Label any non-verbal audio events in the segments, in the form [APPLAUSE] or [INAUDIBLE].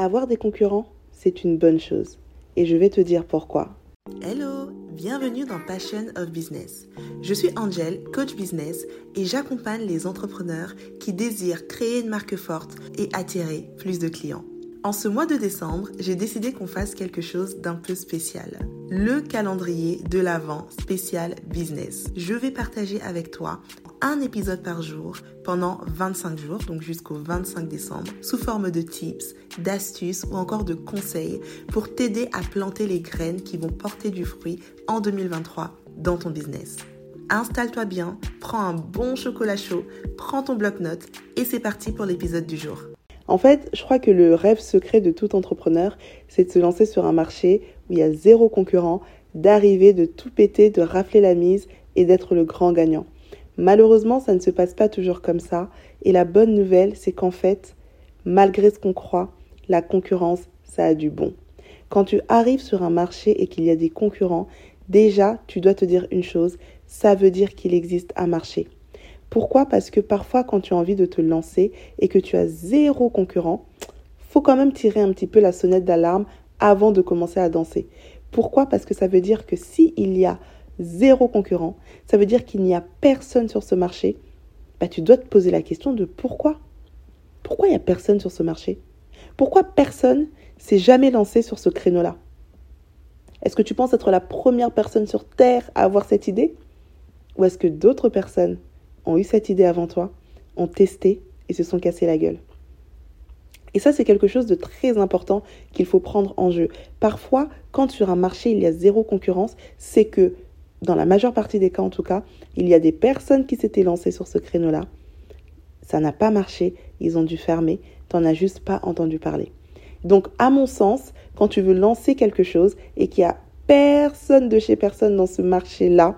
Avoir des concurrents, c'est une bonne chose. Et je vais te dire pourquoi. Hello, bienvenue dans Passion of Business. Je suis Angel, coach business, et j'accompagne les entrepreneurs qui désirent créer une marque forte et attirer plus de clients. En ce mois de décembre, j'ai décidé qu'on fasse quelque chose d'un peu spécial. Le calendrier de l'Avent spécial business. Je vais partager avec toi un épisode par jour pendant 25 jours, donc jusqu'au 25 décembre, sous forme de tips, d'astuces ou encore de conseils pour t'aider à planter les graines qui vont porter du fruit en 2023 dans ton business. Installe-toi bien, prends un bon chocolat chaud, prends ton bloc-notes et c'est parti pour l'épisode du jour. En fait, je crois que le rêve secret de tout entrepreneur, c'est de se lancer sur un marché où il y a zéro concurrent, d'arriver, de tout péter, de rafler la mise et d'être le grand gagnant. Malheureusement, ça ne se passe pas toujours comme ça. Et la bonne nouvelle, c'est qu'en fait, malgré ce qu'on croit, la concurrence, ça a du bon. Quand tu arrives sur un marché et qu'il y a des concurrents, déjà, tu dois te dire une chose, ça veut dire qu'il existe un marché. Pourquoi? Parce que parfois, quand tu as envie de te lancer et que tu as zéro concurrent, faut quand même tirer un petit peu la sonnette d'alarme avant de commencer à danser. Pourquoi? Parce que ça veut dire que s'il y a zéro concurrent, ça veut dire qu'il n'y a personne sur ce marché, bah, tu dois te poser la question de pourquoi? Pourquoi il n'y a personne sur ce marché? Pourquoi personne s'est jamais lancé sur ce créneau-là? Est-ce que tu penses être la première personne sur Terre à avoir cette idée? Ou est-ce que d'autres personnes ont eu cette idée avant toi, ont testé et se sont cassés la gueule? Et ça, c'est quelque chose de très important qu'il faut prendre en jeu. Parfois, quand sur un marché, il y a zéro concurrence, c'est que, dans la majeure partie des cas en tout cas, il y a des personnes qui s'étaient lancées sur ce créneau-là. Ça n'a pas marché, ils ont dû fermer, tu n'en as juste pas entendu parler. Donc, à mon sens, quand tu veux lancer quelque chose et qu'il n'y a personne de chez personne dans ce marché-là,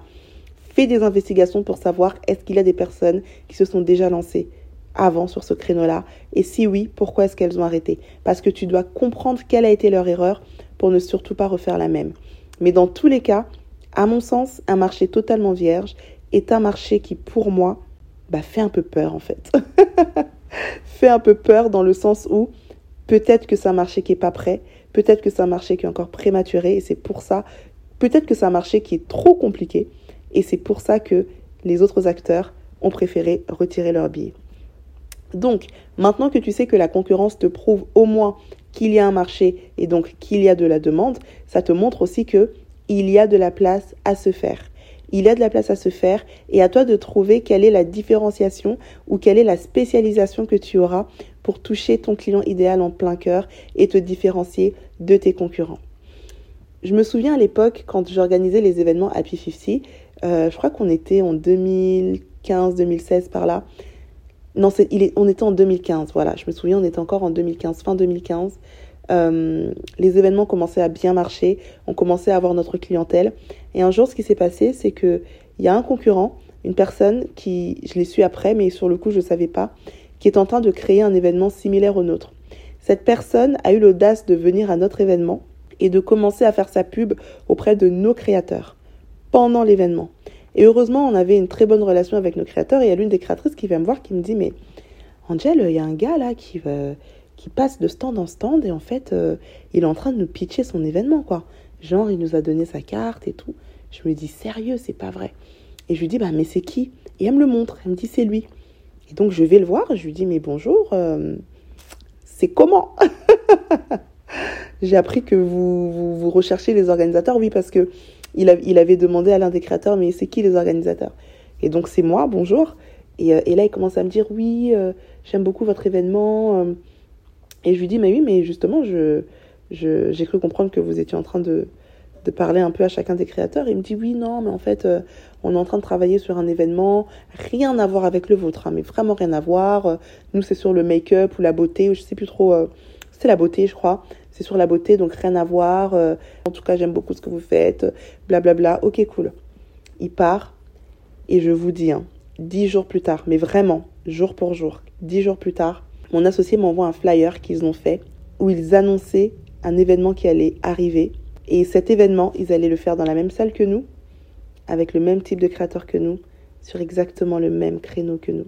fais des investigations pour savoir est-ce qu'il y a des personnes qui se sont déjà lancées avant sur ce créneau-là Et si oui, pourquoi est-ce qu'elles ont arrêté? Parce que tu dois comprendre quelle a été leur erreur pour ne surtout pas refaire la même. Mais dans tous les cas, à mon sens, un marché totalement vierge est un marché qui, pour moi, bah, fait un peu peur en fait. [LAUGHS] fait un peu peur dans le sens où peut-être que c'est un marché qui n'est pas prêt, peut-être que c'est un marché qui est encore prématuré et c'est pour ça, peut-être que c'est un marché qui est trop compliqué et c'est pour ça que les autres acteurs ont préféré retirer leur billet. Donc, maintenant que tu sais que la concurrence te prouve au moins qu'il y a un marché et donc qu'il y a de la demande, ça te montre aussi que il y a de la place à se faire. Il y a de la place à se faire et à toi de trouver quelle est la différenciation ou quelle est la spécialisation que tu auras pour toucher ton client idéal en plein cœur et te différencier de tes concurrents. Je me souviens à l'époque quand j'organisais les événements Happy 50, euh, je crois qu'on était en 2015-2016 par là. Non, on était en 2015, voilà. Je me souviens, on était encore en 2015, fin 2015. Euh, les événements commençaient à bien marcher, on commençait à avoir notre clientèle. Et un jour, ce qui s'est passé, c'est qu'il y a un concurrent, une personne qui, je l'ai su après, mais sur le coup, je ne savais pas, qui est en train de créer un événement similaire au nôtre. Cette personne a eu l'audace de venir à notre événement et de commencer à faire sa pub auprès de nos créateurs pendant l'événement. Et heureusement, on avait une très bonne relation avec nos créateurs. Et il y a l'une des créatrices qui vient me voir qui me dit Mais Angel, il y a un gars là qui, passe de stand en stand et en fait, euh, il est en train de nous pitcher son événement, quoi. Genre, il nous a donné sa carte et tout. Je me dis Sérieux, c'est pas vrai. Et je lui dis Bah, mais c'est qui? Et elle me le montre. Elle me dit C'est lui. Et donc, je vais le voir. Je lui dis Mais bonjour, euh, c'est comment? [LAUGHS] J'ai appris que vous, vous, vous recherchez les organisateurs. Oui, parce que il, avait demandé à l'un des créateurs, mais c'est qui les organisateurs? Et donc c'est moi, bonjour. Et, euh, là, il commence à me dire, oui, euh, j'aime beaucoup votre événement. Euh. Et je lui dis, mais oui, mais justement, je, j'ai cru comprendre que vous étiez en train de, de parler un peu à chacun des créateurs. il me dit, oui, non, mais en fait, on est en train de travailler sur un événement, rien à voir avec le vôtre, hein, mais vraiment rien à voir. Nous, c'est sur le make-up ou la beauté, ou je sais plus trop. C'est la beauté, je crois c'est sur la beauté, donc rien à voir. Euh, en tout cas, j'aime beaucoup ce que vous faites, blablabla. Bla, bla. Ok, cool. Il part, et je vous dis, hein, dix jours plus tard, mais vraiment, jour pour jour, dix jours plus tard, mon associé m'envoie un flyer qu'ils ont fait où ils annonçaient un événement qui allait arriver. Et cet événement, ils allaient le faire dans la même salle que nous, avec le même type de créateur que nous, sur exactement le même créneau que nous.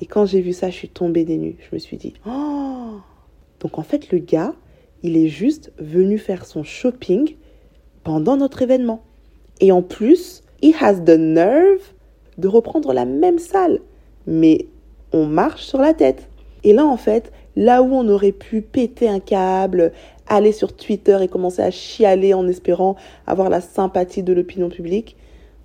Et quand j'ai vu ça, je suis tombée des nues. Je me suis dit, oh, Donc en fait, le gars, il est juste venu faire son shopping pendant notre événement. Et en plus, he has the nerve de reprendre la même salle. Mais on marche sur la tête. Et là, en fait, là où on aurait pu péter un câble, aller sur Twitter et commencer à chialer en espérant avoir la sympathie de l'opinion publique,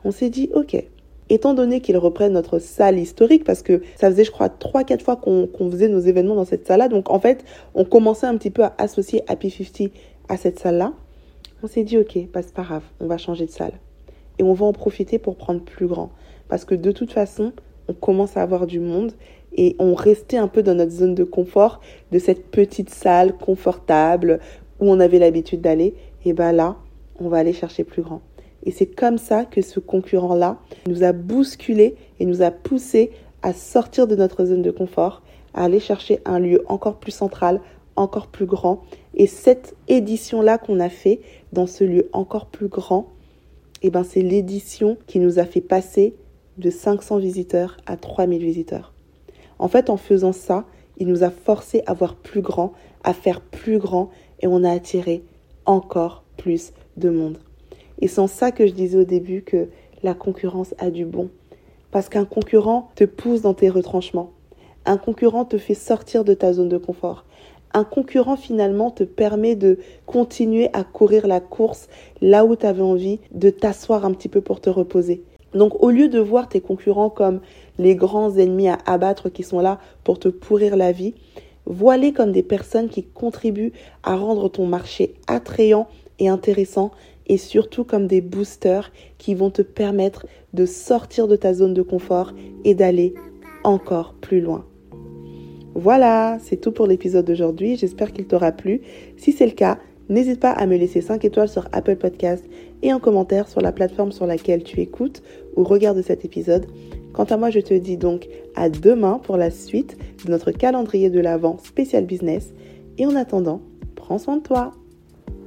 on s'est dit, ok, étant donné qu'ils reprennent notre salle historique, parce que ça faisait, je crois, 3-4 fois qu'on faisait nos événements dans cette salle-là, donc en fait, on commençait un petit peu à associer Happy 50 à cette salle-là, on s'est dit, ok, pas pas grave, on va changer de salle. Et on va en profiter pour prendre plus grand. Parce que de toute façon, on commence à avoir du monde et on restait un peu dans notre zone de confort de cette petite salle confortable où on avait l'habitude d'aller. Et bien là, on va aller chercher plus grand. Et c'est comme ça que ce concurrent-là nous a bousculé et nous a poussé à sortir de notre zone de confort, à aller chercher un lieu encore plus central, encore plus grand. Et cette édition-là qu'on a fait dans ce lieu encore plus grand, eh ben c'est l'édition qui nous a fait passer de 500 visiteurs à 3000 visiteurs. En fait, en faisant ça, il nous a forcé à voir plus grand, à faire plus grand, et on a attiré encore plus de monde. Et c'est en ça que je disais au début que la concurrence a du bon. Parce qu'un concurrent te pousse dans tes retranchements. Un concurrent te fait sortir de ta zone de confort. Un concurrent finalement te permet de continuer à courir la course là où tu avais envie, de t'asseoir un petit peu pour te reposer. Donc au lieu de voir tes concurrents comme les grands ennemis à abattre qui sont là pour te pourrir la vie, vois-les comme des personnes qui contribuent à rendre ton marché attrayant et intéressant et surtout comme des boosters qui vont te permettre de sortir de ta zone de confort et d'aller encore plus loin. Voilà, c'est tout pour l'épisode d'aujourd'hui. J'espère qu'il t'aura plu. Si c'est le cas, n'hésite pas à me laisser 5 étoiles sur Apple Podcast et un commentaire sur la plateforme sur laquelle tu écoutes ou regardes cet épisode. Quant à moi, je te dis donc à demain pour la suite de notre calendrier de l'Avent spécial business. Et en attendant, prends soin de toi.